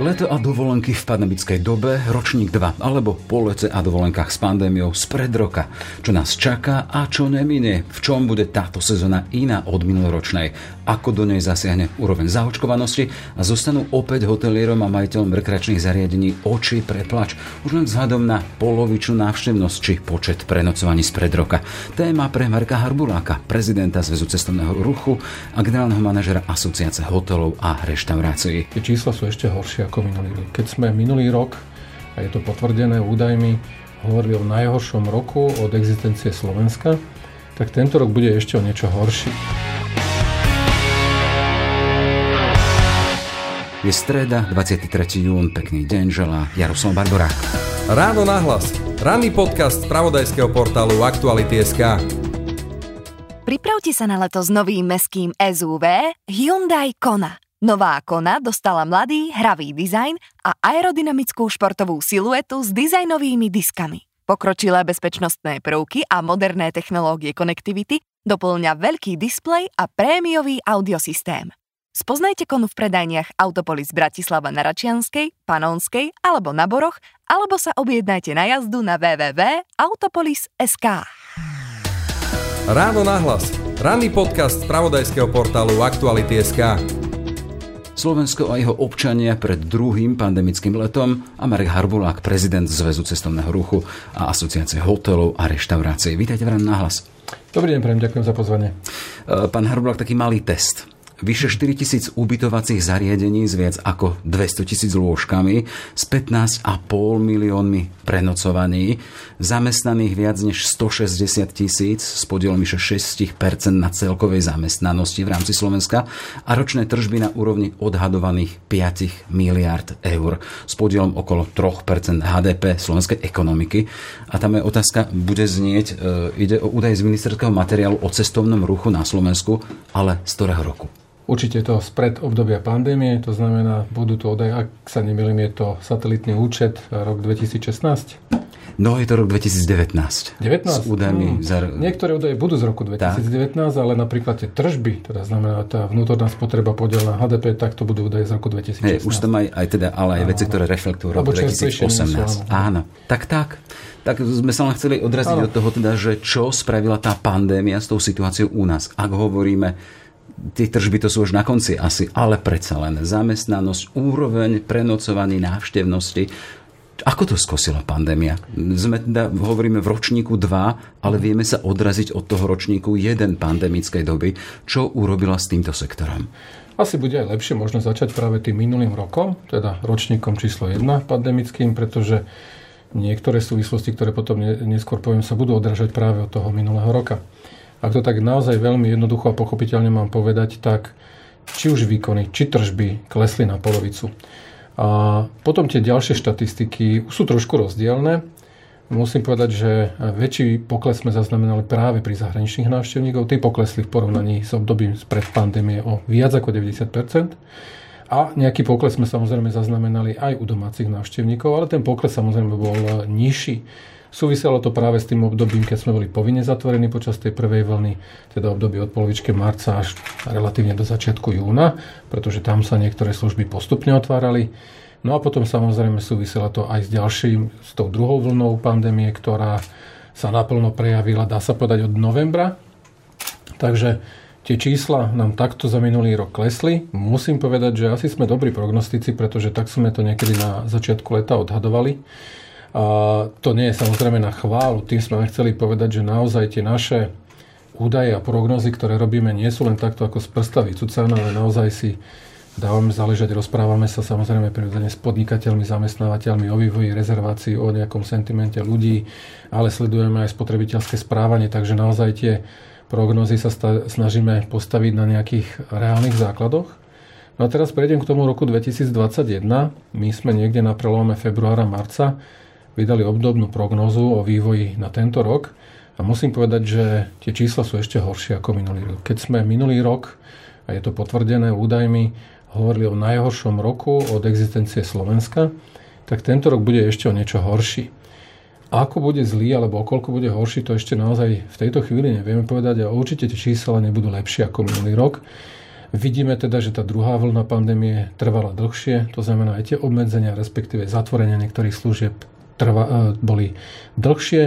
Leto a dovolenky v pandemickej dobe, ročník 2, alebo po lete a dovolenkách s pandémiou spred roka. Čo nás čaká a čo neminie, v čom bude táto sezóna iná od minuloročnej, ako do nej zasiahne úroveň zaočkovanosti a zostanú opäť hotelierom a majiteľom rekreačných zariadení oči pre plač, už len vzhľadom na polovičnú návštevnosť či počet prenocovaní spred roka. Téma pre Marka Harbuláka, prezidenta Zväzu cestovného ruchu a generálneho manažera Asociácie hotelov a reštaurácií. Tie čísla sú ešte horšie ako minulý rok. Keď sme minulý rok, a je to potvrdené údajmi, hovorili o najhoršom roku od existencie Slovenska, tak tento rok bude ešte o niečo horší. Je streda, 23. jún, pekný deň, želá Jaroslav Barborák. Ráno nahlas. Ranný podcast z pravodajského portálu Aktuality.sk Pripravte sa na leto s novým meským SUV Hyundai Kona. Nová Kona dostala mladý, hravý dizajn a aerodynamickú športovú siluetu s dizajnovými diskami. Pokročilé bezpečnostné prvky a moderné technológie konektivity doplňa veľký displej a prémiový audiosystém. Spoznajte konu v predajniach Autopolis Bratislava na Račianskej, Panonskej alebo na Boroch, alebo sa objednajte na jazdu na www.autopolis.sk. Ráno nahlas. Ranný podcast z pravodajského portálu Aktuality.sk. Slovensko a jeho občania pred druhým pandemickým letom a Marek Harbulák, prezident Zväzu cestovného ruchu a asociácie hotelov a reštaurácií. Vítajte v nahlas. Dobrý deň, prejem, ďakujem za pozvanie. E, pán Harbulák, taký malý test vyše 4 tisíc ubytovacích zariadení s viac ako 200 tisíc lôžkami, s 15,5 miliónmi prenocovaní, zamestnaných viac než 160 tisíc s podielom vyše 6% na celkovej zamestnanosti v rámci Slovenska a ročné tržby na úrovni odhadovaných 5 miliard eur s podielom okolo 3% HDP slovenskej ekonomiky. A tam je otázka, bude znieť, e, ide o údaj z ministerského materiálu o cestovnom ruchu na Slovensku, ale z ktorého roku? Určite to spred obdobia pandémie, to znamená, budú to odaj, ak sa nemýlim, je to satelitný účet rok 2016. No, je to rok 2019. 19? S údajmi hmm. za... Niektoré údaje budú z roku 2019, tak. ale napríklad tie tržby, teda znamená tá vnútorná spotreba podiel na HDP, tak to budú údaje z roku 2016. Hey, už tam aj, aj teda, ale aj veci, ktoré reflektujú rok 2018. Áno, tak tak. Tak sme sa len chceli odraziť áno. od toho teda, že čo spravila tá pandémia s tou situáciou u nás. Ak hovoríme tie tržby to sú už na konci asi, ale predsa len zamestnanosť, úroveň prenocovaní návštevnosti. Ako to skosila pandémia? Sme teda, hovoríme v ročníku 2, ale vieme sa odraziť od toho ročníku 1 pandemickej doby. Čo urobila s týmto sektorom? Asi bude aj lepšie možno začať práve tým minulým rokom, teda ročníkom číslo 1 pandemickým, pretože niektoré súvislosti, ktoré potom neskôr poviem, sa budú odražať práve od toho minulého roka. Ak to tak naozaj veľmi jednoducho a pochopiteľne mám povedať, tak či už výkony, či tržby klesli na polovicu. A potom tie ďalšie štatistiky sú trošku rozdielne. Musím povedať, že väčší pokles sme zaznamenali práve pri zahraničných návštevníkov. Tí poklesli v porovnaní s obdobím pred pandémie o viac ako 90% a nejaký pokles sme samozrejme zaznamenali aj u domácich návštevníkov, ale ten pokles samozrejme bol nižší Súviselo to práve s tým obdobím, keď sme boli povinne zatvorení počas tej prvej vlny, teda obdobie od polovičky marca až relatívne do začiatku júna, pretože tam sa niektoré služby postupne otvárali. No a potom samozrejme súviselo to aj s ďalším, s tou druhou vlnou pandémie, ktorá sa naplno prejavila, dá sa povedať, od novembra. Takže tie čísla nám takto za minulý rok klesli. Musím povedať, že asi sme dobrí prognostici, pretože tak sme to niekedy na začiatku leta odhadovali. A to nie je samozrejme na chválu, tým sme chceli povedať, že naozaj tie naše údaje a prognozy, ktoré robíme, nie sú len takto ako z prsta vycúcané, ale naozaj si dávame záležať, rozprávame sa samozrejme prirodzene s podnikateľmi, zamestnávateľmi o vývoji rezervácií, o nejakom sentimente ľudí, ale sledujeme aj spotrebiteľské správanie, takže naozaj tie prognozy sa snažíme postaviť na nejakých reálnych základoch. No a teraz prejdem k tomu roku 2021. My sme niekde na prelome februára, marca vydali obdobnú prognozu o vývoji na tento rok a musím povedať, že tie čísla sú ešte horšie ako minulý rok. Keď sme minulý rok, a je to potvrdené údajmi, hovorili o najhoršom roku od existencie Slovenska, tak tento rok bude ešte o niečo horší. Ako bude zlý, alebo koľko bude horší, to ešte naozaj v tejto chvíli nevieme povedať a určite tie čísla nebudú lepšie ako minulý rok. Vidíme teda, že tá druhá vlna pandémie trvala dlhšie, to znamená aj tie obmedzenia, respektíve zatvorenia niektorých služieb trva, e, boli dlhšie.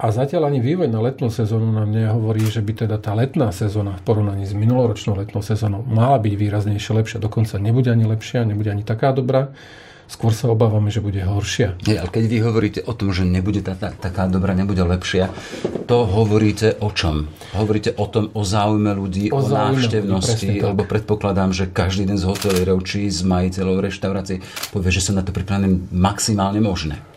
A zatiaľ ani vývoj na letnú sezónu nám nehovorí, že by teda tá letná sezóna v porovnaní s minuloročnou letnou sezónou mala byť výraznejšie lepšia. Dokonca nebude ani lepšia, nebude ani taká dobrá. Skôr sa obávame, že bude horšia. Nie, ale keď vy hovoríte o tom, že nebude tá, tá, taká dobrá, nebude lepšia, to hovoríte o čom? Hovoríte o tom, o záujme ľudí, o, o návštevnosti, lebo predpokladám, že každý jeden z hotelierov či z majiteľov reštaurácií povie, že sú na to pripravené maximálne možné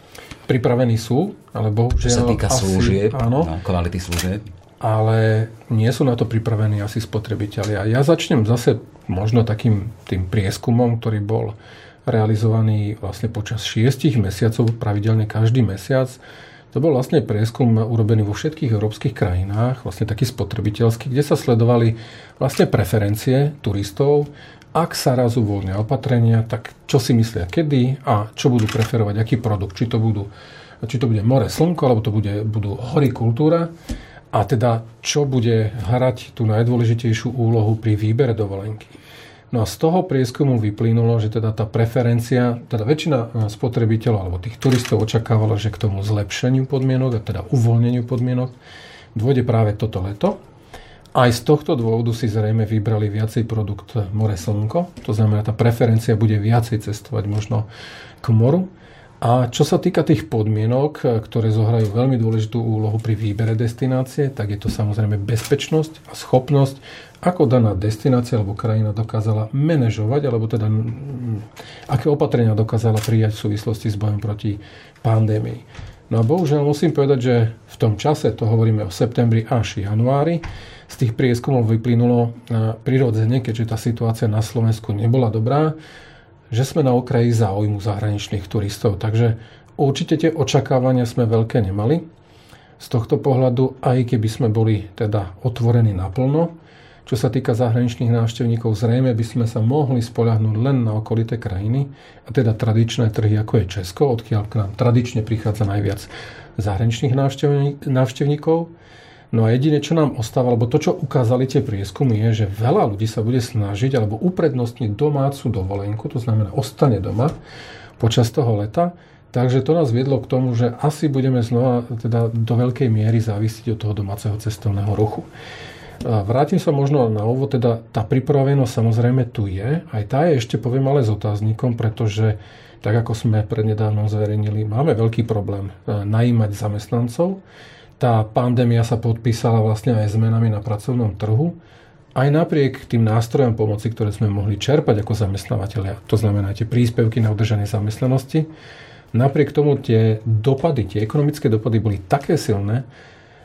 pripravení sú, ale bohužiaľ... Čo sa týka asi, služieb, áno, no, kvality služieb. Ale nie sú na to pripravení asi spotrebitelia. Ja začnem zase možno takým tým prieskumom, ktorý bol realizovaný vlastne počas šiestich mesiacov, pravidelne každý mesiac. To bol vlastne prieskum urobený vo všetkých európskych krajinách, vlastne taký spotrebiteľský, kde sa sledovali vlastne preferencie turistov ak sa raz uvoľnia opatrenia, tak čo si myslia kedy a čo budú preferovať, aký produkt, či to, budú, či to bude more, slnko, alebo to bude, budú hory, kultúra? A teda čo bude hrať tú najdôležitejšiu úlohu pri výbere dovolenky. No a z toho prieskumu vyplynulo, že teda tá preferencia, teda väčšina spotrebiteľov alebo tých turistov očakávala, že k tomu zlepšeniu podmienok a teda uvoľneniu podmienok dôjde práve toto leto, aj z tohto dôvodu si zrejme vybrali viacej produkt more slnko, to znamená, tá preferencia bude viacej cestovať možno k moru. A čo sa týka tých podmienok, ktoré zohrajú veľmi dôležitú úlohu pri výbere destinácie, tak je to samozrejme bezpečnosť a schopnosť, ako daná destinácia alebo krajina dokázala manažovať, alebo teda aké opatrenia dokázala prijať v súvislosti s bojom proti pandémii. No a bohužiaľ musím povedať, že v tom čase, to hovoríme o septembri až januári, z tých prieskumov vyplynulo e, prirodzene, keďže tá situácia na Slovensku nebola dobrá, že sme na okraji záujmu zahraničných turistov. Takže určite tie očakávania sme veľké nemali. Z tohto pohľadu, aj keby sme boli teda otvorení naplno, čo sa týka zahraničných návštevníkov, zrejme by sme sa mohli spoľahnúť len na okolité krajiny, a teda tradičné trhy, ako je Česko, odkiaľ k nám tradične prichádza najviac zahraničných návštevníkov. No a jediné, čo nám ostáva, alebo to, čo ukázali tie prieskumy, je, že veľa ľudí sa bude snažiť alebo uprednostniť domácu dovolenku, to znamená ostane doma počas toho leta. Takže to nás viedlo k tomu, že asi budeme znova teda do veľkej miery závisiť od toho domáceho cestovného ruchu. Vrátim sa možno na ovo, teda tá pripravenosť samozrejme tu je, aj tá je ešte poviem ale s otáznikom, pretože tak ako sme prednedávnom zverejnili, máme veľký problém e, najímať zamestnancov tá pandémia sa podpísala vlastne aj zmenami na pracovnom trhu, aj napriek tým nástrojom pomoci, ktoré sme mohli čerpať ako zamestnávateľia, to znamená tie príspevky na udržanie zamestnanosti, napriek tomu tie dopady, tie ekonomické dopady boli také silné,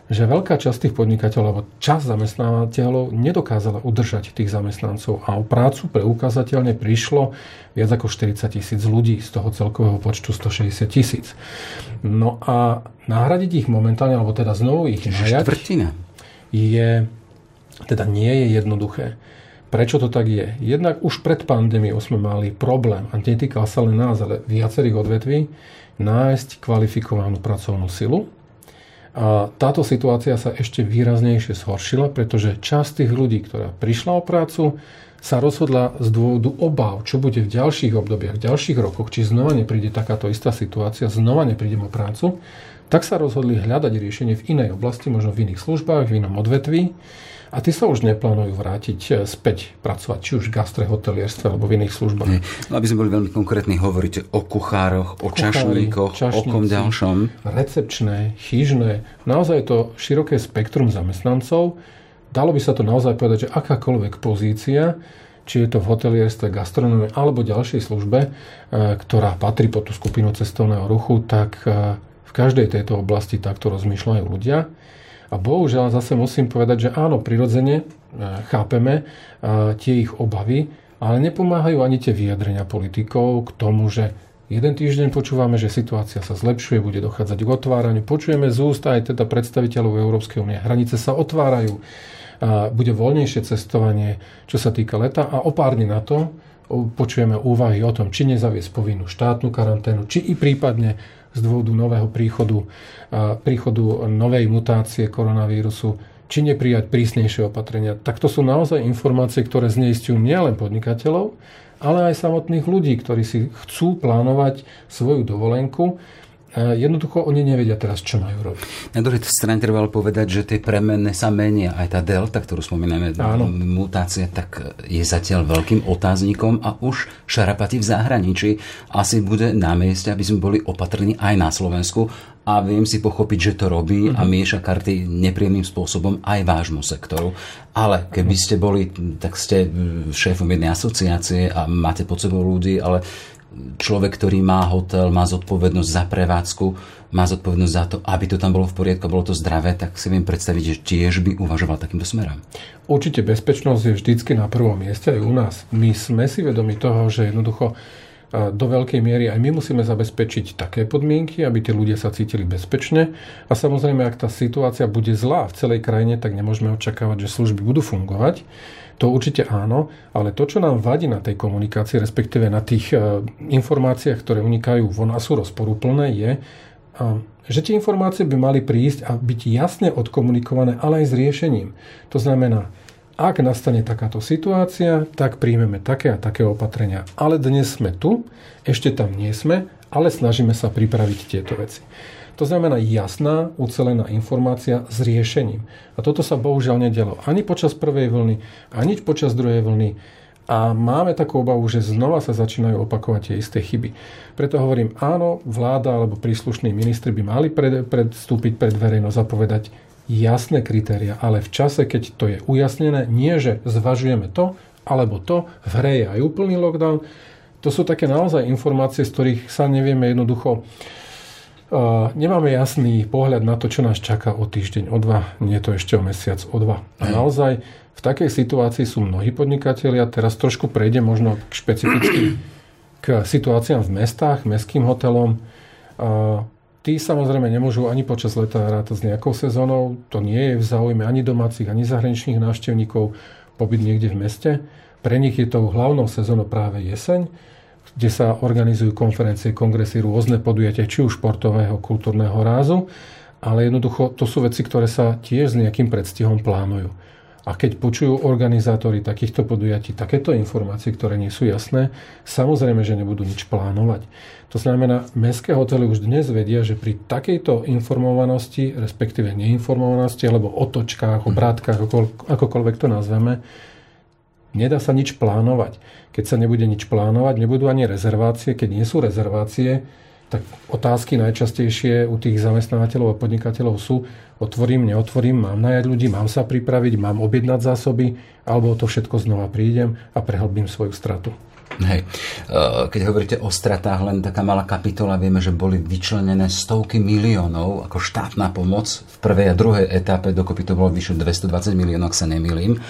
že veľká časť tých podnikateľov alebo časť zamestnávateľov nedokázala udržať tých zamestnancov a o prácu preukázateľne prišlo viac ako 40 tisíc ľudí z toho celkového počtu 160 tisíc. No a nahradiť ich momentálne, alebo teda znovu ich najať, je, teda nie je jednoduché. Prečo to tak je? Jednak už pred pandémiou sme mali problém, a netýkal sa len nás, ale viacerých odvetví, nájsť kvalifikovanú pracovnú silu, a táto situácia sa ešte výraznejšie zhoršila, pretože časť tých ľudí, ktorá prišla o prácu, sa rozhodla z dôvodu obáv, čo bude v ďalších obdobiach, v ďalších rokoch, či znova nepríde takáto istá situácia, znova neprídem o prácu, tak sa rozhodli hľadať riešenie v inej oblasti, možno v iných službách, v inom odvetví a tí sa už neplánujú vrátiť e, späť pracovať, či už v gastre, hotelierstve alebo v iných službách. No, aby sme boli veľmi konkrétni, hovoríte o kuchároch, o Kuchári, čašníkoch, o kom ďalšom. Recepčné, chyžné, naozaj je to široké spektrum zamestnancov. Dalo by sa to naozaj povedať, že akákoľvek pozícia, či je to v hotelierstve, gastronómie alebo ďalšej službe, e, ktorá patrí pod tú skupinu cestovného ruchu, tak e, v každej tejto oblasti takto rozmýšľajú ľudia. A bohužiaľ zase musím povedať, že áno, prirodzene e, chápeme e, tie ich obavy, ale nepomáhajú ani tie vyjadrenia politikov k tomu, že jeden týždeň počúvame, že situácia sa zlepšuje, bude dochádzať k otváraniu. Počujeme z úst aj teda predstaviteľov Európskej únie. Hranice sa otvárajú, bude voľnejšie cestovanie, čo sa týka leta a o pár dní na to počujeme úvahy o tom, či nezaviesť povinnú štátnu karanténu, či i prípadne z dôvodu nového príchodu, príchodu novej mutácie koronavírusu či neprijať prísnejšie opatrenia. Tak to sú naozaj informácie, ktoré zneistujú nielen podnikateľov, ale aj samotných ľudí, ktorí si chcú plánovať svoju dovolenku Jednoducho oni nevedia teraz, čo majú robiť. Na druhej strane treba povedať, že tie premenné sa menia. Aj tá delta, ktorú spomíname, Áno. mutácia, tak je zatiaľ veľkým otáznikom a už šarapati v zahraničí asi bude na mieste, aby sme boli opatrní aj na Slovensku a viem si pochopiť, že to robí a mhm. mieša karty nepríjemným spôsobom aj vášmu sektoru. Ale keby mhm. ste boli, tak ste šéfom jednej asociácie a máte pod sebou ľudí, ale človek, ktorý má hotel, má zodpovednosť za prevádzku, má zodpovednosť za to, aby to tam bolo v poriadku, bolo to zdravé, tak si viem predstaviť, že tiež by uvažoval takýmto smerom. Určite bezpečnosť je vždycky na prvom mieste aj u nás. My sme si vedomi toho, že jednoducho do veľkej miery aj my musíme zabezpečiť také podmienky, aby tie ľudia sa cítili bezpečne. A samozrejme, ak tá situácia bude zlá v celej krajine, tak nemôžeme očakávať, že služby budú fungovať. To určite áno, ale to, čo nám vadí na tej komunikácii, respektíve na tých e, informáciách, ktoré unikajú von a sú rozporúplné, je, že tie informácie by mali prísť a byť jasne odkomunikované, ale aj s riešením. To znamená, ak nastane takáto situácia, tak príjmeme také a také opatrenia. Ale dnes sme tu, ešte tam nie sme, ale snažíme sa pripraviť tieto veci. To znamená jasná, ucelená informácia s riešením. A toto sa bohužiaľ nedialo ani počas prvej vlny, ani počas druhej vlny. A máme takú obavu, že znova sa začínajú opakovať tie isté chyby. Preto hovorím, áno, vláda alebo príslušní ministri by mali pred, predstúpiť pred verejnosť a povedať jasné kritéria, ale v čase, keď to je ujasnené, nie že zvažujeme to alebo to, v hre je aj úplný lockdown. To sú také naozaj informácie, z ktorých sa nevieme jednoducho nemáme jasný pohľad na to, čo nás čaká o týždeň, o dva, nie to ešte o mesiac, o dva. A naozaj v takej situácii sú mnohí podnikatelia. Teraz trošku prejde možno k špecificky k situáciám v mestách, mestským hotelom. Tí samozrejme nemôžu ani počas leta rátať s nejakou sezónou. To nie je v záujme ani domácich, ani zahraničných návštevníkov pobyt niekde v meste. Pre nich je to hlavnou sezónou práve jeseň kde sa organizujú konferencie, kongresy, rôzne podujatia, či už športového, kultúrneho rázu, ale jednoducho to sú veci, ktoré sa tiež s nejakým predstihom plánujú. A keď počujú organizátori takýchto podujatí takéto informácie, ktoré nie sú jasné, samozrejme, že nebudú nič plánovať. To znamená, mestské hotely už dnes vedia, že pri takejto informovanosti, respektíve neinformovanosti, alebo otočkách, obrátkach, akokoľvek to nazveme, Nedá sa nič plánovať. Keď sa nebude nič plánovať, nebudú ani rezervácie. Keď nie sú rezervácie, tak otázky najčastejšie u tých zamestnávateľov a podnikateľov sú otvorím, neotvorím, mám najať ľudí, mám sa pripraviť, mám objednať zásoby, alebo to všetko znova prídem a prehlbím svoju stratu. Hej. Keď hovoríte o stratách, len taká malá kapitola, vieme, že boli vyčlenené stovky miliónov ako štátna pomoc. V prvej a druhej etape dokopy to bolo vyše 220 miliónov, ak sa nemýlim.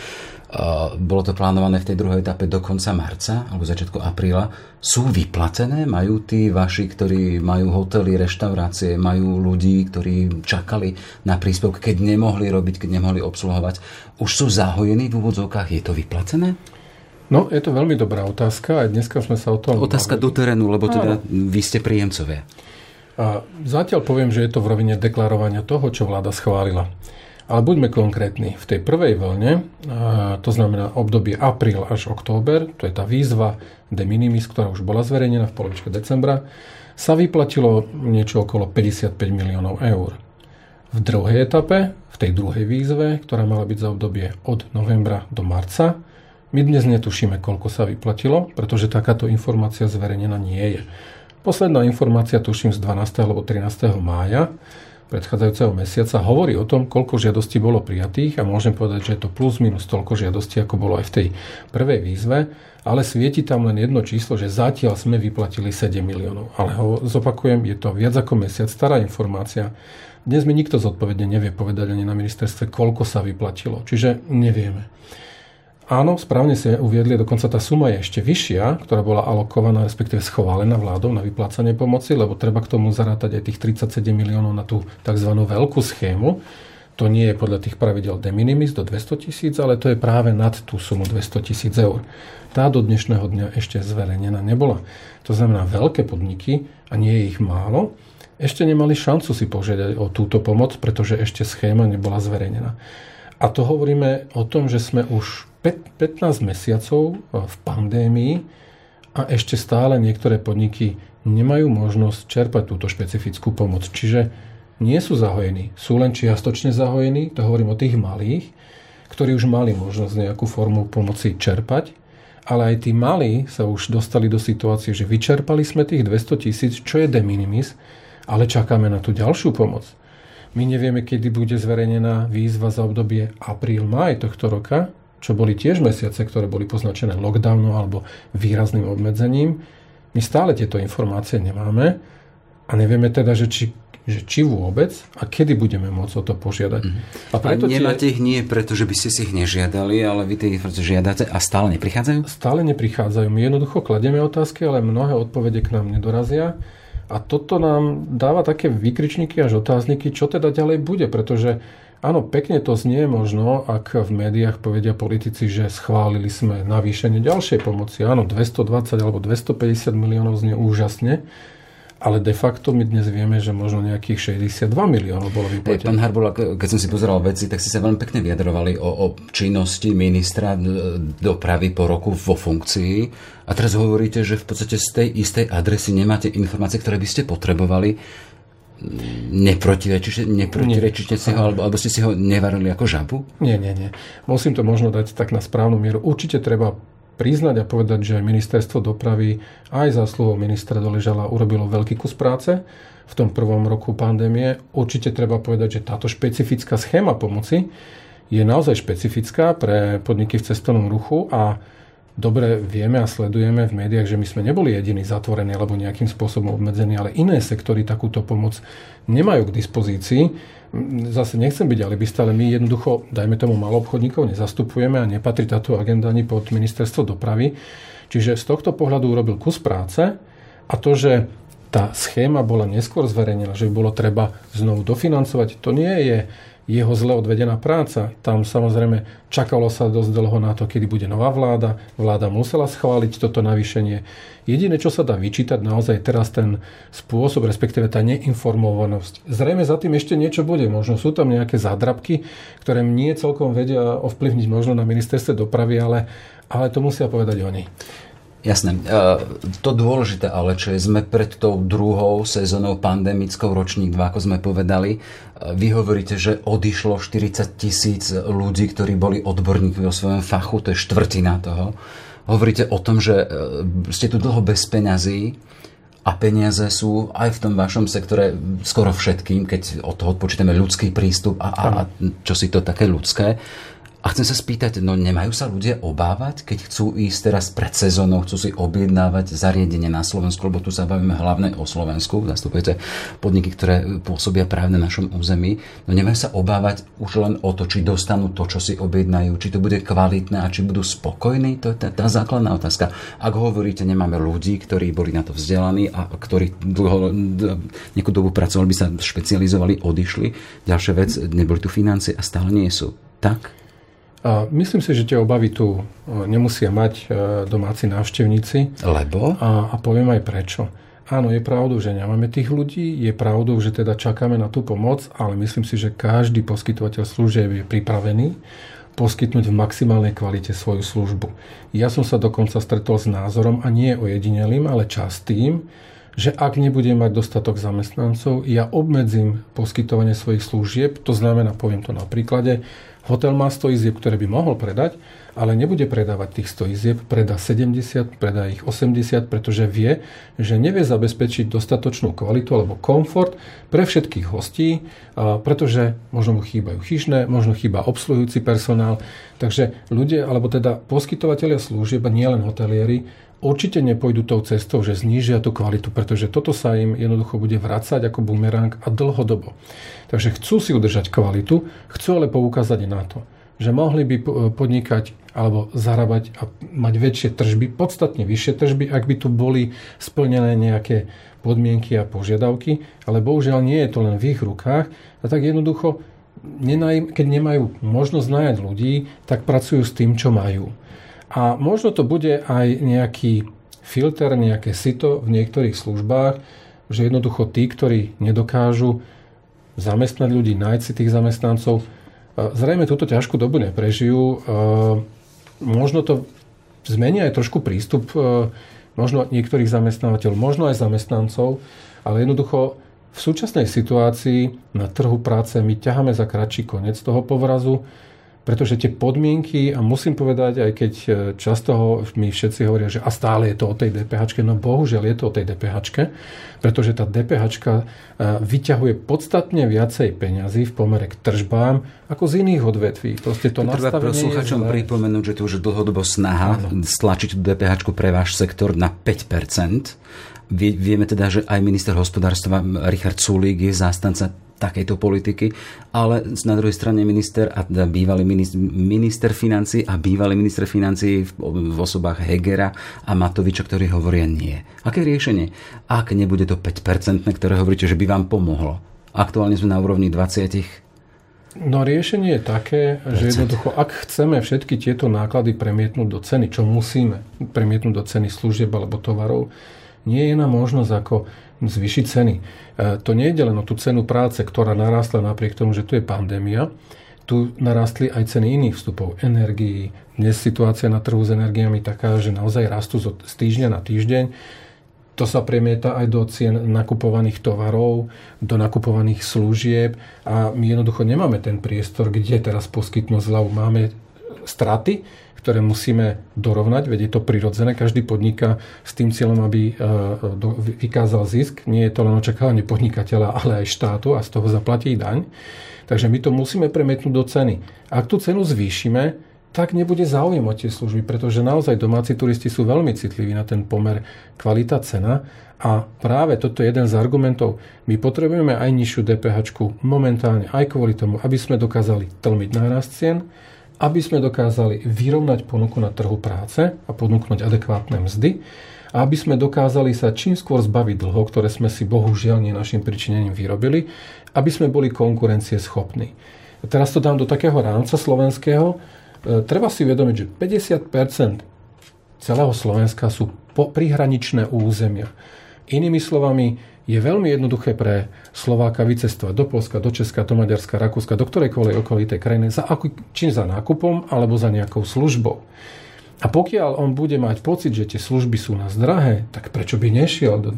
Bolo to plánované v tej druhej etape do konca marca alebo začiatku apríla. Sú vyplatené? Majú tí vaši, ktorí majú hotely, reštaurácie, majú ľudí, ktorí čakali na príspevok, keď nemohli robiť, keď nemohli obsluhovať. Už sú zahojení v úvodzovkách? Je to vyplatené? No, je to veľmi dobrá otázka a dneska sme sa o tom... Otázka bavili. do terénu, lebo teda vy ste príjemcovia. A zatiaľ poviem, že je to v rovine deklarovania toho, čo vláda schválila. Ale buďme konkrétni. V tej prvej vlne, to znamená obdobie apríl až október, to je tá výzva de minimis, ktorá už bola zverejnená v polovičke decembra, sa vyplatilo niečo okolo 55 miliónov eur. V druhej etape, v tej druhej výzve, ktorá mala byť za obdobie od novembra do marca, my dnes netušíme, koľko sa vyplatilo, pretože takáto informácia zverejnená nie je. Posledná informácia, tuším, z 12. alebo 13. mája, predchádzajúceho mesiaca hovorí o tom, koľko žiadostí bolo prijatých a môžem povedať, že je to plus minus toľko žiadostí, ako bolo aj v tej prvej výzve, ale svieti tam len jedno číslo, že zatiaľ sme vyplatili 7 miliónov. Ale ho zopakujem, je to viac ako mesiac stará informácia. Dnes mi nikto zodpovedne nevie povedať ani na ministerstve, koľko sa vyplatilo. Čiže nevieme. Áno, správne si uviedli, dokonca tá suma je ešte vyššia, ktorá bola alokovaná, respektíve schválená vládou na vyplácanie pomoci, lebo treba k tomu zarátať aj tých 37 miliónov na tú tzv. veľkú schému. To nie je podľa tých pravidel de minimis do 200 tisíc, ale to je práve nad tú sumu 200 tisíc eur. Tá do dnešného dňa ešte zverejnená nebola. To znamená, veľké podniky, a nie je ich málo, ešte nemali šancu si požiadať o túto pomoc, pretože ešte schéma nebola zverejnená. A to hovoríme o tom, že sme už 15 mesiacov v pandémii a ešte stále niektoré podniky nemajú možnosť čerpať túto špecifickú pomoc. Čiže nie sú zahojení, sú len čiastočne zahojení, to hovorím o tých malých, ktorí už mali možnosť nejakú formu pomoci čerpať, ale aj tí malí sa už dostali do situácie, že vyčerpali sme tých 200 tisíc, čo je de minimis, ale čakáme na tú ďalšiu pomoc. My nevieme, kedy bude zverejnená výzva za obdobie apríl-maj tohto roka, čo boli tiež mesiace, ktoré boli poznačené lockdownom alebo výrazným obmedzením. My stále tieto informácie nemáme a nevieme teda, že či, že či vôbec a kedy budeme môcť o to požiadať. Mm-hmm. A, preto a nemáte tie... ich nie preto, že by ste si ich nežiadali, ale vy tie informácie žiadate a stále neprichádzajú? Stále neprichádzajú. My jednoducho kladieme otázky, ale mnohé odpovede k nám nedorazia. A toto nám dáva také vykričníky až otázniky, čo teda ďalej bude, pretože Áno, pekne to znie možno, ak v médiách povedia politici, že schválili sme navýšenie ďalšej pomoci. Áno, 220 alebo 250 miliónov znie úžasne, ale de facto my dnes vieme, že možno nejakých 62 miliónov bolo vyplatené. Pán Harbula, keď som si pozeral veci, tak ste sa veľmi pekne vyjadrovali o, o činnosti ministra dopravy po roku vo funkcii. A teraz hovoríte, že v podstate z tej istej adresy nemáte informácie, ktoré by ste potrebovali neprotirečíte si ho, alebo, alebo ste si ho nevarili ako žabu? Nie, nie, nie. Musím to možno dať tak na správnu mieru. Určite treba priznať a povedať, že ministerstvo dopravy aj zásluhou ministra Doležala urobilo veľký kus práce v tom prvom roku pandémie. Určite treba povedať, že táto špecifická schéma pomoci je naozaj špecifická pre podniky v cestovnom ruchu a dobre vieme a sledujeme v médiách, že my sme neboli jediní zatvorení alebo nejakým spôsobom obmedzení, ale iné sektory takúto pomoc nemajú k dispozícii. Zase nechcem byť alibista, ale my jednoducho, dajme tomu obchodníkov, nezastupujeme a nepatrí táto agenda ani pod ministerstvo dopravy. Čiže z tohto pohľadu urobil kus práce a to, že tá schéma bola neskôr zverejnená, že by bolo treba znovu dofinancovať, to nie je jeho zle odvedená práca. Tam samozrejme čakalo sa dosť dlho na to, kedy bude nová vláda. Vláda musela schváliť toto navýšenie. Jediné, čo sa dá vyčítať naozaj teraz ten spôsob, respektíve tá neinformovanosť. Zrejme za tým ešte niečo bude. Možno sú tam nejaké zádrabky, ktoré nie celkom vedia ovplyvniť možno na ministerstve dopravy, ale, ale to musia povedať oni. Jasné. E, to dôležité ale, čo je, sme pred tou druhou sezónou pandemickou ročník 2, ako sme povedali. E, vy hovoríte, že odišlo 40 tisíc ľudí, ktorí boli odborníkmi o svojom fachu, to je štvrtina toho. Hovoríte o tom, že e, ste tu dlho bez peňazí a peniaze sú aj v tom vašom sektore skoro všetkým, keď od toho odpočítame ľudský prístup a, a, a čo si to také ľudské. A chcem sa spýtať, no nemajú sa ľudia obávať, keď chcú ísť teraz pred sezónou, chcú si objednávať zariadenie na Slovensku, lebo tu sa bavíme hlavne o Slovensku, zastupujete podniky, ktoré pôsobia práve na našom území. No nemajú sa obávať už len o to, či dostanú to, čo si objednajú, či to bude kvalitné a či budú spokojní, to je tá, tá základná otázka. Ak hovoríte, nemáme ľudí, ktorí boli na to vzdelaní a ktorí dlho, nejakú dobu pracovali, by sa špecializovali, odišli. Ďalšia vec, neboli tu financie a stále nie sú. Tak? A myslím si, že tie obavy tu e, nemusia mať e, domáci návštevníci. Lebo? A, a poviem aj prečo. Áno, je pravdou, že nemáme tých ľudí, je pravdou, že teda čakáme na tú pomoc, ale myslím si, že každý poskytovateľ služieb je pripravený poskytnúť v maximálnej kvalite svoju službu. Ja som sa dokonca stretol s názorom, a nie ojedinelým, ale častým, že ak nebudem mať dostatok zamestnancov, ja obmedzím poskytovanie svojich služieb, to znamená, poviem to na príklade, Hotel má 100 izieb, ktoré by mohol predať, ale nebude predávať tých 100 izieb, predá 70, predá ich 80, pretože vie, že nevie zabezpečiť dostatočnú kvalitu alebo komfort pre všetkých hostí, pretože možno mu chýbajú chyšné, možno chýba obsluhujúci personál. Takže ľudia, alebo teda poskytovateľia služieb, nielen hotelieri, určite nepôjdu tou cestou, že znížia tú kvalitu, pretože toto sa im jednoducho bude vrácať ako bumerang a dlhodobo. Takže chcú si udržať kvalitu, chcú ale poukázať na to, že mohli by podnikať alebo zarábať a mať väčšie tržby, podstatne vyššie tržby, ak by tu boli splnené nejaké podmienky a požiadavky, ale bohužiaľ nie je to len v ich rukách a tak jednoducho, keď nemajú možnosť najať ľudí, tak pracujú s tým, čo majú. A možno to bude aj nejaký filter, nejaké sito v niektorých službách, že jednoducho tí, ktorí nedokážu zamestnať ľudí, nájsť si tých zamestnancov, zrejme túto ťažkú dobu neprežijú. Možno to zmení aj trošku prístup možno niektorých zamestnávateľov, možno aj zamestnancov, ale jednoducho v súčasnej situácii na trhu práce my ťaháme za kratší koniec toho povrazu pretože tie podmienky, a musím povedať, aj keď e, často ho, mi všetci hovoria, že a stále je to o tej DPH, no bohužiaľ je to o tej DPH, pretože tá DPH e, vyťahuje podstatne viacej peňazí v pomere k tržbám ako z iných odvetví. Proste to Treba posluchačom pripomenúť, že to už dlhodobo snaha ano. stlačiť DPH pre váš sektor na 5%. Vieme teda, že aj minister hospodárstva Richard Sulík je zástanca takejto politiky, ale na druhej strane minister a teda bývalý minister, minister financí a bývalý minister financí v, v osobách Hegera a Matoviča, ktorí hovoria nie. Aké riešenie? Ak nebude to 5%, ktoré hovoríte, že by vám pomohlo. Aktuálne sme na úrovni 20 No riešenie je také, že jednoducho, ak chceme všetky tieto náklady premietnúť do ceny, čo musíme premietnúť do ceny služieb alebo tovarov, nie je na možnosť ako zvýšiť ceny. E, to nie je len o tú cenu práce, ktorá narastla napriek tomu, že tu je pandémia. Tu narastli aj ceny iných vstupov, energií. Dnes situácia na trhu s energiami taká, že naozaj rastú z týždňa na týždeň. To sa premieta aj do cien nakupovaných tovarov, do nakupovaných služieb a my jednoducho nemáme ten priestor, kde teraz poskytnúť zľavu. Máme straty, ktoré musíme dorovnať, veď je to prirodzené, každý podniká s tým cieľom, aby e, vykázal zisk. Nie je to len očakávanie podnikateľa, ale aj štátu a z toho zaplatí daň. Takže my to musíme premietnúť do ceny. Ak tú cenu zvýšime, tak nebude záujem o tie služby, pretože naozaj domáci turisti sú veľmi citliví na ten pomer kvalita-cena a práve toto je jeden z argumentov. My potrebujeme aj nižšiu DPH momentálne aj kvôli tomu, aby sme dokázali tlmiť nárast cien, aby sme dokázali vyrovnať ponuku na trhu práce a ponúknuť adekvátne mzdy a aby sme dokázali sa čím skôr zbaviť dlhov, ktoré sme si bohužiaľ nie našim pričinením vyrobili, aby sme boli konkurencie schopní. Teraz to dám do takého rámca slovenského. E, treba si uvedomiť, že 50% celého Slovenska sú prihraničné územia. Inými slovami, je veľmi jednoduché pre Slováka vycestovať do Polska, do Česka, do Maďarska, Rakúska, do ktorejkoľvek okolitej krajiny, za, či za nákupom, alebo za nejakou službou. A pokiaľ on bude mať pocit, že tie služby sú nás drahé, tak prečo by nešiel do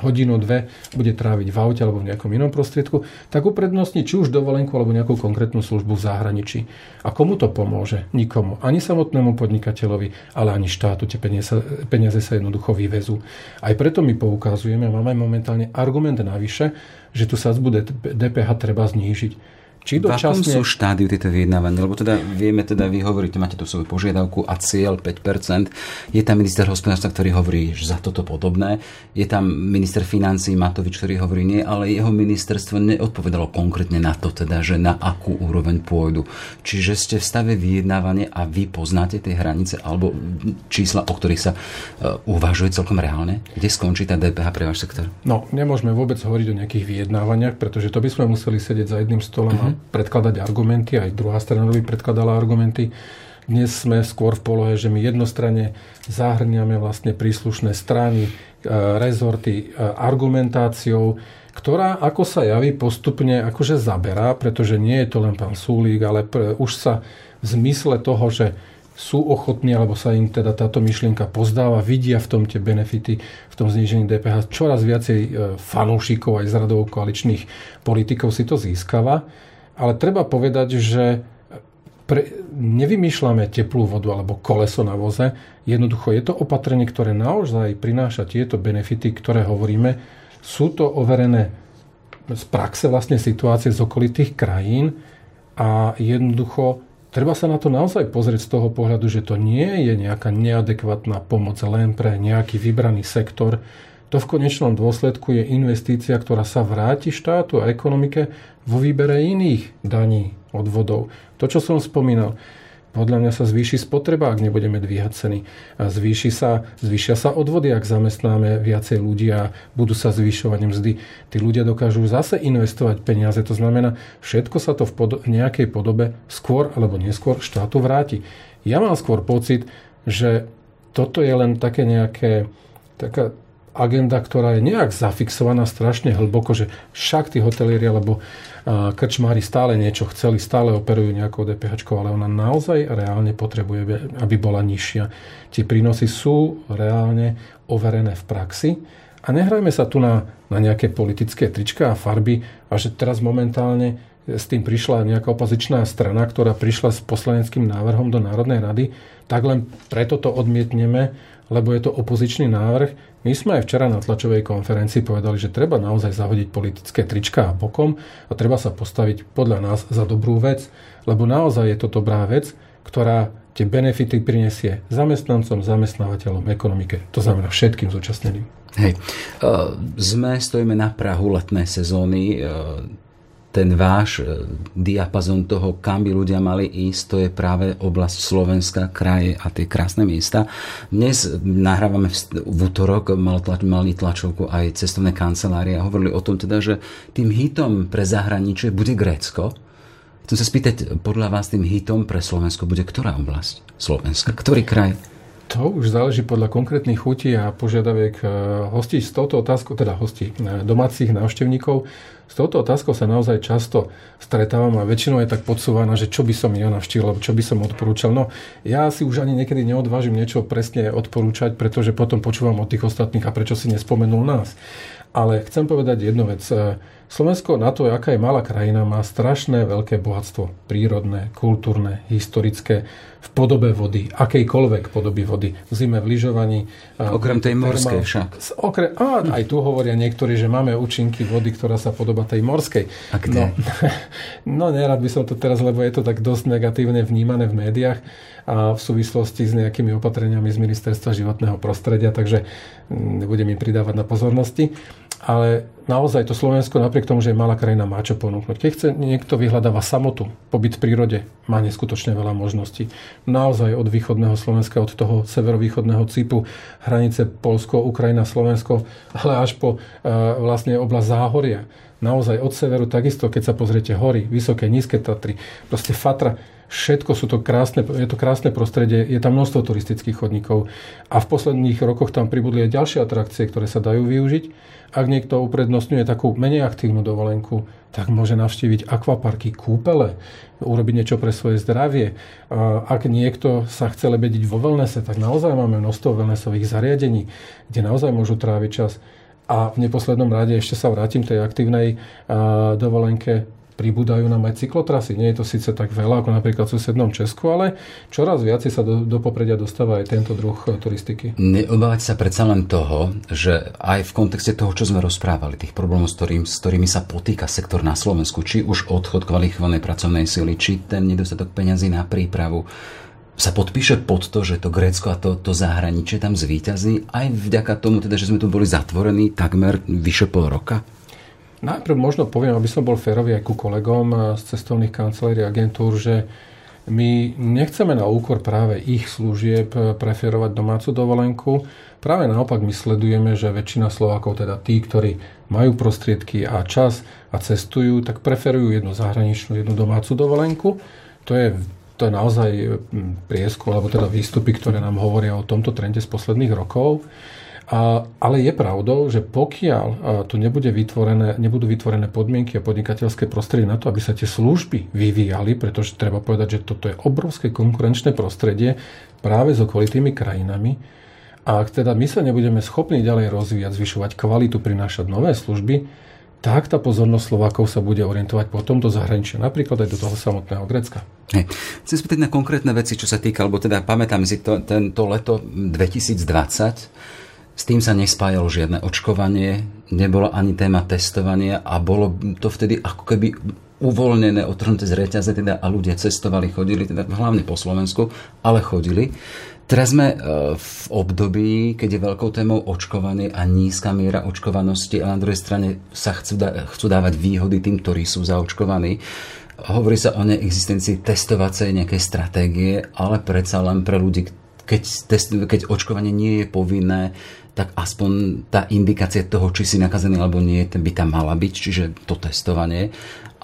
hodinu, dve bude tráviť v aute alebo v nejakom inom prostriedku, tak uprednostní či už dovolenku alebo nejakú konkrétnu službu v zahraničí. A komu to pomôže? Nikomu. Ani samotnému podnikateľovi, ale ani štátu. Tie peniaze, peniaze sa jednoducho vyvezú. Aj preto my poukazujeme, máme momentálne argument navyše, že tu sadzbu DPH treba znížiť. Či dočasne... V akom sú štádiu tieto vyjednávania? Lebo teda vieme, teda vy hovoríte, máte tu svoju požiadavku a cieľ 5%. Je tam minister hospodárstva, ktorý hovorí že za toto podobné. Je tam minister financí Matovič, ktorý hovorí nie, ale jeho ministerstvo neodpovedalo konkrétne na to, teda, že na akú úroveň pôjdu. Čiže ste v stave vyjednávania a vy poznáte tie hranice alebo čísla, o ktorých sa uh, uvažuje celkom reálne? Kde skončí tá DPH pre váš sektor? No, nemôžeme vôbec hovoriť o nejakých vyjednávaniach, pretože to by sme museli sedieť za jedným stolom uh-huh. a predkladať argumenty, aj druhá strana by predkladala argumenty. Dnes sme skôr v polohe, že my jednostranne zahrňame vlastne príslušné strany, e, rezorty e, argumentáciou, ktorá, ako sa javí, postupne akože zaberá, pretože nie je to len pán Súlík, ale už sa v zmysle toho, že sú ochotní, alebo sa im teda táto myšlienka pozdáva, vidia v tom tie benefity, v tom znížení DPH. Čoraz viacej e, fanúšikov aj z radov koaličných politikov si to získava. Ale treba povedať, že pre, nevymýšľame teplú vodu alebo koleso na voze. Jednoducho je to opatrenie, ktoré naozaj prináša tieto benefity, ktoré hovoríme. Sú to overené z praxe vlastne situácie z okolitých krajín a jednoducho treba sa na to naozaj pozrieť z toho pohľadu, že to nie je nejaká neadekvátna pomoc len pre nejaký vybraný sektor. To v konečnom dôsledku je investícia, ktorá sa vráti štátu a ekonomike vo výbere iných daní, odvodov. To, čo som spomínal, podľa mňa sa zvýši spotreba, ak nebudeme dvíhať ceny. A zvýši sa, zvýšia sa odvody, ak zamestnáme viacej ľudí a budú sa zvyšovať mzdy. Tí ľudia dokážu zase investovať peniaze. To znamená, všetko sa to v pod- nejakej podobe skôr alebo neskôr štátu vráti. Ja mám skôr pocit, že toto je len také nejaké taká agenda, ktorá je nejak zafixovaná strašne hlboko, že však tí hotelieri alebo krčmári stále niečo chceli, stále operujú nejakou DPH, ale ona naozaj reálne potrebuje, aby bola nižšia. Tie prínosy sú reálne overené v praxi a nehrajme sa tu na, na nejaké politické trička a farby a že teraz momentálne s tým prišla nejaká opozičná strana, ktorá prišla s poslaneckým návrhom do Národnej rady, tak len preto to odmietneme, lebo je to opozičný návrh. My sme aj včera na tlačovej konferencii povedali, že treba naozaj zahodiť politické trička a bokom a treba sa postaviť podľa nás za dobrú vec, lebo naozaj je to dobrá vec, ktorá tie benefity prinesie zamestnancom, zamestnávateľom, ekonomike, to znamená všetkým zúčastneným. Hej, sme, stojíme na Prahu letnej sezóny, ten váš e, diapazon toho, kam by ľudia mali ísť, to je práve oblasť Slovenska, kraje a tie krásne miesta. Dnes nahrávame v útorok, mal tlač, mali tlačovku aj cestovné kancelárie a hovorili o tom teda, že tým hitom pre zahraničie bude Grécko. Chcem sa spýtať, podľa vás tým hitom pre Slovensko bude ktorá oblasť Slovenska? Ktorý kraj? To už záleží podľa konkrétnych chutí a požiadaviek eh, hostí s touto otázkou, teda hostí eh, domácich návštevníkov. S touto otázkou sa naozaj často stretávam a väčšinou je tak podsúvaná, že čo by som ja navštívil, čo by som odporúčal. No ja si už ani niekedy neodvážim niečo presne odporúčať, pretože potom počúvam od tých ostatných a prečo si nespomenul nás. Ale chcem povedať jednu vec. Slovensko na to, aká je malá krajina, má strašné veľké bohatstvo. Prírodné, kultúrne, historické, v podobe vody, akejkoľvek podoby vody. V zime v lyžovaní. Okrem tej morskej však. Okre, a aj tu hovoria niektorí, že máme účinky vody, ktorá sa podoba tej morskej. A kde? No, no nerad by som to teraz, lebo je to tak dosť negatívne vnímané v médiách a v súvislosti s nejakými opatreniami z Ministerstva životného prostredia, takže mm, nebudem im pridávať na pozornosti ale naozaj to Slovensko napriek tomu, že je malá krajina, má čo ponúknuť. Keď chce niekto vyhľadáva samotu, pobyt v prírode, má neskutočne veľa možností. Naozaj od východného Slovenska, od toho severovýchodného cipu, hranice Polsko, Ukrajina, Slovensko, ale až po uh, vlastne oblasť Záhoria. Naozaj od severu takisto, keď sa pozriete hory, vysoké, nízke Tatry, proste Fatra, Všetko sú to krásne, je to krásne prostredie, je tam množstvo turistických chodníkov a v posledných rokoch tam pribudli aj ďalšie atrakcie, ktoré sa dajú využiť. Ak niekto uprednostňuje takú menej aktívnu dovolenku, tak môže navštíviť akvaparky, kúpele, urobiť niečo pre svoje zdravie. Ak niekto sa chce lebediť vo wellnesse, tak naozaj máme množstvo wellnessových zariadení, kde naozaj môžu tráviť čas. A v neposlednom rade ešte sa vrátim tej aktívnej dovolenke pribúdajú nám aj cyklotrasy. Nie je to síce tak veľa ako napríklad v susednom Česku, ale čoraz viac sa do, do popredia dostáva aj tento druh e, turistiky. Neobávať sa predsa len toho, že aj v kontexte toho, čo sme rozprávali, tých problémov, s, ktorým, s ktorými sa potýka sektor na Slovensku, či už odchod kvalifikovanej pracovnej sily, či ten nedostatok peňazí na prípravu, sa podpíše pod to, že to Grécko a to, to zahraničie tam zvýťazí, aj vďaka tomu, teda, že sme tu boli zatvorení takmer vyše pol roka? Najprv možno poviem, aby som bol férový aj ku kolegom eh, z cestovných kancelárií agentúr, že my nechceme na úkor práve ich služieb eh, preferovať domácu dovolenku. Práve naopak my sledujeme, že väčšina Slovákov, teda tí, ktorí majú prostriedky a čas a cestujú, tak preferujú jednu zahraničnú, jednu domácu dovolenku. To je, to je naozaj hm, prieskum, alebo teda výstupy, ktoré nám hovoria o tomto trende z posledných rokov. Ale je pravdou, že pokiaľ tu nebude vytvorené, nebudú vytvorené podmienky a podnikateľské prostredie na to, aby sa tie služby vyvíjali, pretože treba povedať, že toto je obrovské konkurenčné prostredie práve s okolitými krajinami, a ak teda my sa nebudeme schopní ďalej rozvíjať, zvyšovať kvalitu, prinášať nové služby, tak tá pozornosť Slovákov sa bude orientovať potom do zahraničia, napríklad aj do toho samotného Grecka. Hej. Chcem spýtať na konkrétne veci, čo sa týka, alebo teda pamätám si to, tento leto 2020, s tým sa nespájalo žiadne očkovanie, nebolo ani téma testovania a bolo to vtedy ako keby uvoľnené, otrhnuté z reťaze teda a ľudia cestovali, chodili, teda hlavne po Slovensku, ale chodili. Teraz sme e, v období, keď je veľkou témou očkovanie a nízka miera očkovanosti a na druhej strane sa chcú, da- chcú dávať výhody tým, ktorí sú zaočkovaní. Hovorí sa o neexistencii testovacej nejakej stratégie, ale predsa len pre ľudí, keď, test, keď očkovanie nie je povinné, tak aspoň tá indikácia toho, či si nakazený alebo nie, by tam mala byť, čiže to testovanie.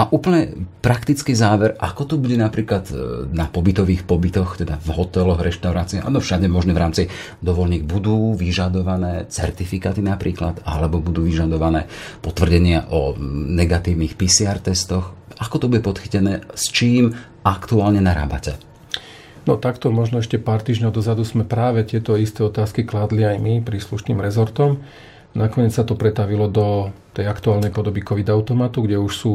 A úplne praktický záver, ako to bude napríklad e, na pobytových pobytoch, teda v hoteloch, reštauráciách, alebo všade možné v rámci dovolník, budú vyžadované certifikáty napríklad, alebo budú vyžadované potvrdenia o negatívnych PCR testoch. Ako to bude podchytené, s čím aktuálne narábate? No takto možno ešte pár týždňov dozadu sme práve tieto isté otázky kladli aj my príslušným rezortom. Nakoniec sa to pretavilo do tej aktuálnej podoby COVID automatu, kde už sú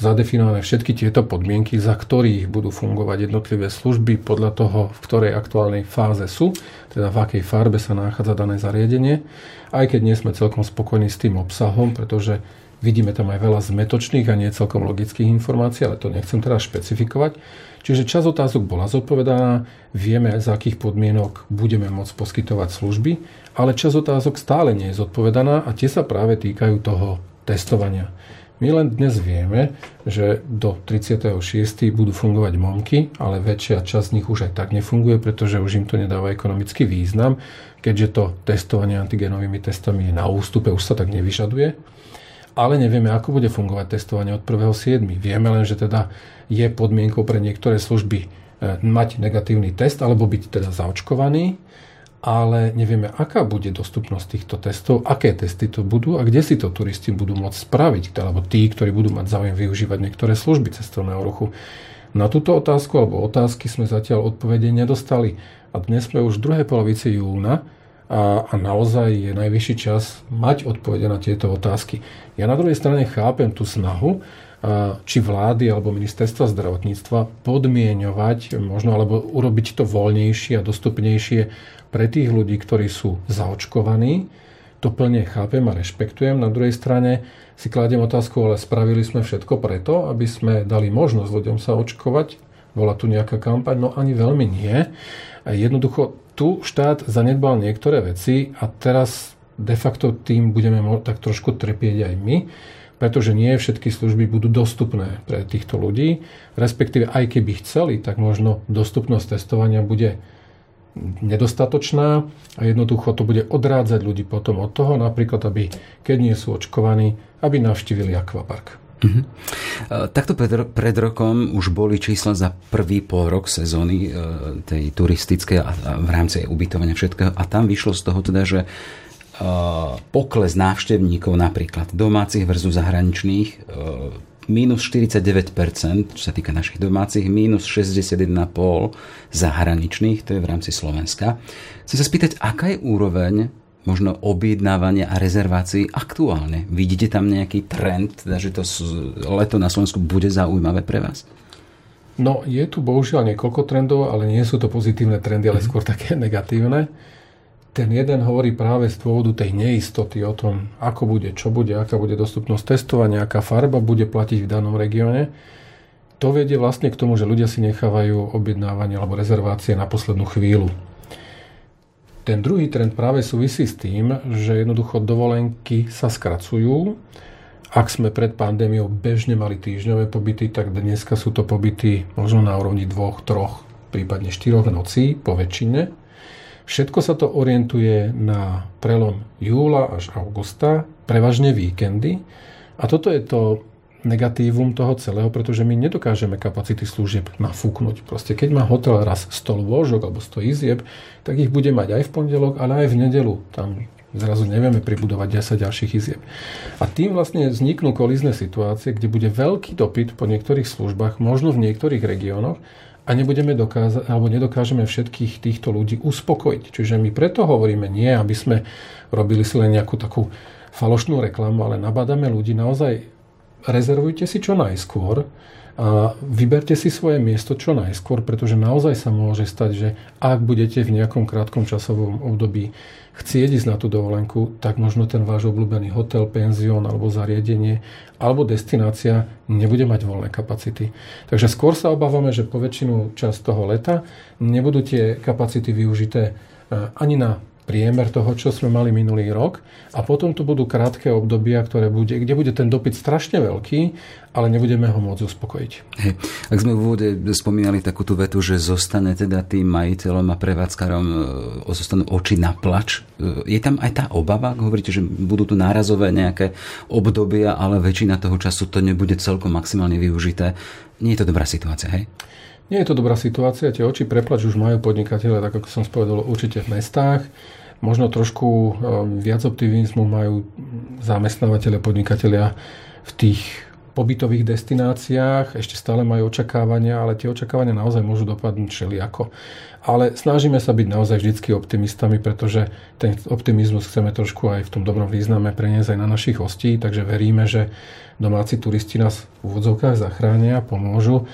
zadefinované všetky tieto podmienky, za ktorých budú fungovať jednotlivé služby podľa toho, v ktorej aktuálnej fáze sú, teda v akej farbe sa nachádza dané zariadenie. Aj keď nie sme celkom spokojní s tým obsahom, pretože vidíme tam aj veľa zmetočných a nie celkom logických informácií, ale to nechcem teraz špecifikovať. Čiže čas otázok bola zodpovedaná, vieme, za akých podmienok budeme môcť poskytovať služby, ale čas otázok stále nie je zodpovedaná a tie sa práve týkajú toho testovania. My len dnes vieme, že do 36. budú fungovať momky, ale väčšia časť z nich už aj tak nefunguje, pretože už im to nedáva ekonomický význam, keďže to testovanie antigenovými testami je na ústupe, už sa tak nevyžaduje ale nevieme, ako bude fungovať testovanie od 1.7. Vieme len, že teda je podmienkou pre niektoré služby e, mať negatívny test alebo byť teda zaočkovaný, ale nevieme, aká bude dostupnosť týchto testov, aké testy to budú a kde si to turisti budú môcť spraviť, alebo tí, ktorí budú mať záujem využívať niektoré služby cestovného ruchu. Na túto otázku alebo otázky sme zatiaľ odpovede nedostali a dnes sme už v druhej polovici júna a, a naozaj je najvyšší čas mať odpovede na tieto otázky. Ja na druhej strane chápem tú snahu, či vlády alebo ministerstva zdravotníctva podmienovať možno alebo urobiť to voľnejšie a dostupnejšie pre tých ľudí, ktorí sú zaočkovaní. To plne chápem a rešpektujem. Na druhej strane si kladiem otázku, ale spravili sme všetko preto, aby sme dali možnosť ľuďom sa očkovať. Bola tu nejaká kampaň? No ani veľmi nie. Jednoducho tu štát zanedbal niektoré veci a teraz de facto tým budeme tak trošku trpieť aj my, pretože nie všetky služby budú dostupné pre týchto ľudí, respektíve aj keby chceli, tak možno dostupnosť testovania bude nedostatočná a jednoducho to bude odrádzať ľudí potom od toho, napríklad, aby keď nie sú očkovaní, aby navštívili akvapark. Uh-huh. Takto pred, pred rokom už boli čísla za prvý pol rok sezóny e, tej turistickej a, a v rámci ubytovania všetkého a tam vyšlo z toho teda, že pokles návštevníkov napríklad domácich versus zahraničných minus 49%, čo sa týka našich domácich, minus 61,5% zahraničných, to je v rámci Slovenska. Chcem sa spýtať, aká je úroveň možno objednávania a rezervácií aktuálne? Vidíte tam nejaký trend, teda, že to leto na Slovensku bude zaujímavé pre vás? No, je tu bohužiaľ niekoľko trendov, ale nie sú to pozitívne trendy, ale mhm. skôr také negatívne. Ten jeden hovorí práve z dôvodu tej neistoty o tom, ako bude, čo bude, aká bude dostupnosť testovania, aká farba bude platiť v danom regióne. To vedie vlastne k tomu, že ľudia si nechávajú objednávanie alebo rezervácie na poslednú chvíľu. Ten druhý trend práve súvisí s tým, že jednoducho dovolenky sa skracujú. Ak sme pred pandémiou bežne mali týždňové pobyty, tak dneska sú to pobyty možno na úrovni dvoch, troch, prípadne štyroch nocí po väčšine. Všetko sa to orientuje na prelom júla až augusta, prevažne víkendy. A toto je to negatívum toho celého, pretože my nedokážeme kapacity služieb nafúknuť. Proste keď má hotel raz 100 lôžok alebo 100 izieb, tak ich bude mať aj v pondelok, ale aj v nedelu. Tam zrazu nevieme pribudovať 10 ďalších izieb. A tým vlastne vzniknú kolízne situácie, kde bude veľký dopyt po niektorých službách, možno v niektorých regiónoch, a nebudeme dokázať, alebo nedokážeme všetkých týchto ľudí uspokojiť. Čiže my preto hovoríme nie, aby sme robili si len nejakú takú falošnú reklamu, ale nabádame ľudí naozaj rezervujte si čo najskôr a vyberte si svoje miesto čo najskôr, pretože naozaj sa môže stať, že ak budete v nejakom krátkom časovom období chcieť ísť na tú dovolenku, tak možno ten váš obľúbený hotel, penzión alebo zariadenie alebo destinácia nebude mať voľné kapacity. Takže skôr sa obávame, že po väčšinu časť toho leta nebudú tie kapacity využité e, ani na priemer toho, čo sme mali minulý rok a potom tu budú krátke obdobia, ktoré bude, kde bude ten dopyt strašne veľký, ale nebudeme ho môcť uspokojiť. Hej. Ak sme v úvode spomínali takú tú vetu, že zostane teda tým majiteľom a prevádzkarom e, zostanú oči na plač, e, je tam aj tá obava, ak hovoríte, že budú tu nárazové nejaké obdobia, ale väčšina toho času to nebude celkom maximálne využité. Nie je to dobrá situácia, hej? Nie je to dobrá situácia, tie oči preplač už majú podnikateľe, tak ako som spovedal, určite v mestách. Možno trošku e, viac optimizmu majú zamestnávateľe, podnikatelia v tých pobytových destináciách. Ešte stále majú očakávania, ale tie očakávania naozaj môžu dopadnúť všelijako. Ale snažíme sa byť naozaj vždycky optimistami, pretože ten optimizmus chceme trošku aj v tom dobrom význame preniesť aj na našich hostí, takže veríme, že domáci turisti nás v úvodzovkách zachránia, pomôžu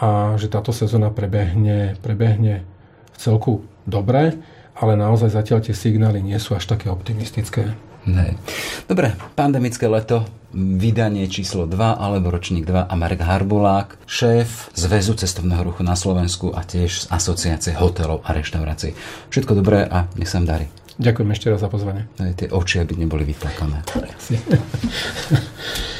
a že táto sezóna prebehne, prebehne v celku dobre, ale naozaj zatiaľ tie signály nie sú až také optimistické. Ne. Dobre, pandemické leto, vydanie číslo 2 alebo ročník 2 a Marek Harbulák, šéf Zväzu cestovného ruchu na Slovensku a tiež z Asociácie hotelov a reštaurácií. Všetko dobré a nech sa vám darí. Ďakujem ešte raz za pozvanie. Aj tie oči, aby neboli vytlakané.